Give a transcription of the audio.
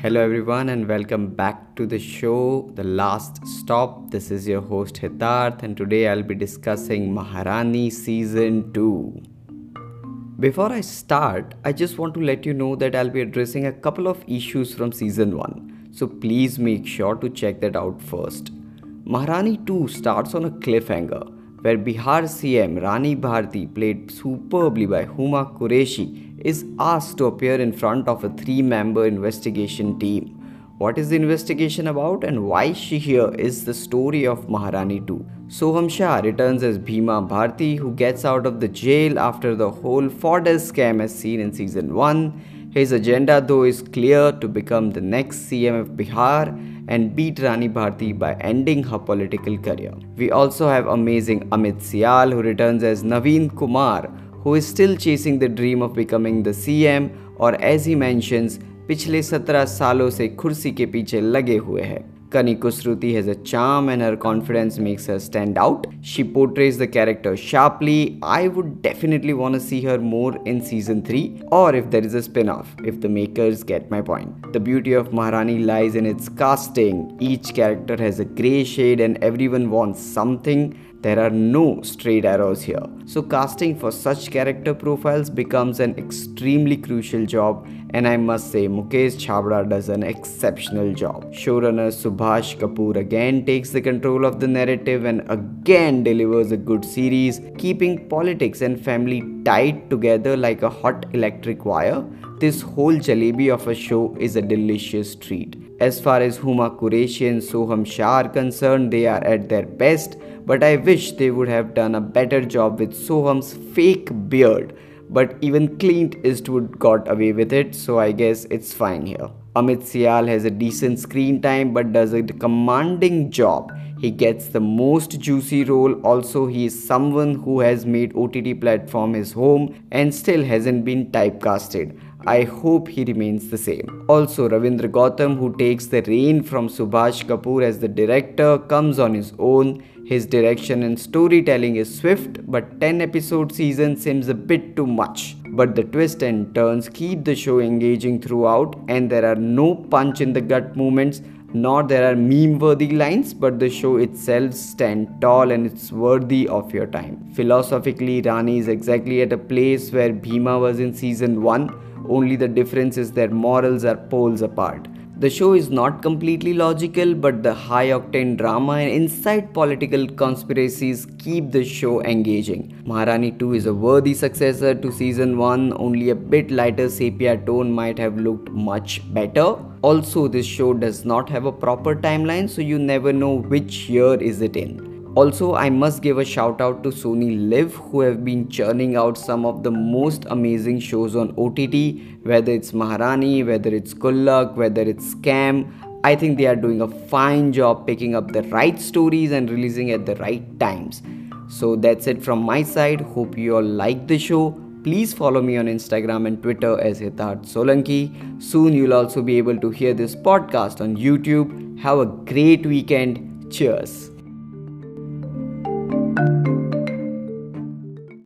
Hello, everyone, and welcome back to the show, The Last Stop. This is your host Hitarth, and today I'll be discussing Maharani Season 2. Before I start, I just want to let you know that I'll be addressing a couple of issues from Season 1, so please make sure to check that out first. Maharani 2 starts on a cliffhanger where Bihar CM Rani Bharti, played superbly by Huma Qureshi, is asked to appear in front of a three member investigation team. What is the investigation about and why she here is the story of Maharani 2. Sohum Shah returns as Bhima Bharti, who gets out of the jail after the whole Fodder scam as seen in season 1. His agenda, though, is clear to become the next CM of Bihar and beat Rani Bharti by ending her political career. We also have amazing Amit Sial, who returns as Naveen Kumar, who is still chasing the dream of becoming the C M और as he mentions पिछले सत्रह सालों से कुर्सी के पीछे लगे हुए हैं। Kani Kusruti has a charm and her confidence makes her stand out. She portrays the character sharply. I would definitely want to see her more in season 3 or if there is a spin off, if the makers get my point. The beauty of Maharani lies in its casting. Each character has a grey shade and everyone wants something there are no straight arrows here. So, casting for such character profiles becomes an extremely crucial job, and I must say, Mukesh Chhabra does an exceptional job. Showrunner Subhash Kapoor again takes the control of the narrative and again delivers a good series, keeping politics and family tied together like a hot electric wire. This whole jalebi of a show is a delicious treat. As far as Huma Qureshi and Sohum Shah are concerned, they are at their best but I wish they would have done a better job with Sohum's fake beard. But even Clint Eastwood got away with it, so I guess it's fine here. Amit Sial has a decent screen time but does a commanding job. He gets the most juicy role. Also, he is someone who has made OTT platform his home and still hasn't been typecasted. I hope he remains the same. Also, Ravindra Gautam, who takes the reign from Subhash Kapoor as the director, comes on his own. His direction and storytelling is swift, but 10 episode season seems a bit too much. But the twists and turns keep the show engaging throughout, and there are no punch in the gut moments, nor there are meme worthy lines, but the show itself stands tall and it's worthy of your time. Philosophically, Rani is exactly at a place where Bhima was in season 1, only the difference is their morals are poles apart. The show is not completely logical, but the high octane drama and inside political conspiracies keep the show engaging. Maharani 2 is a worthy successor to season 1, only a bit lighter sepia tone might have looked much better. Also, this show does not have a proper timeline, so you never know which year is it in. Also, I must give a shout out to Sony Live who have been churning out some of the most amazing shows on OTT, whether it's Maharani, whether it's Gullak, whether it's Scam. I think they are doing a fine job picking up the right stories and releasing at the right times. So that's it from my side. Hope you all like the show. Please follow me on Instagram and Twitter as Hitarth Solanki. Soon you'll also be able to hear this podcast on YouTube. Have a great weekend. Cheers.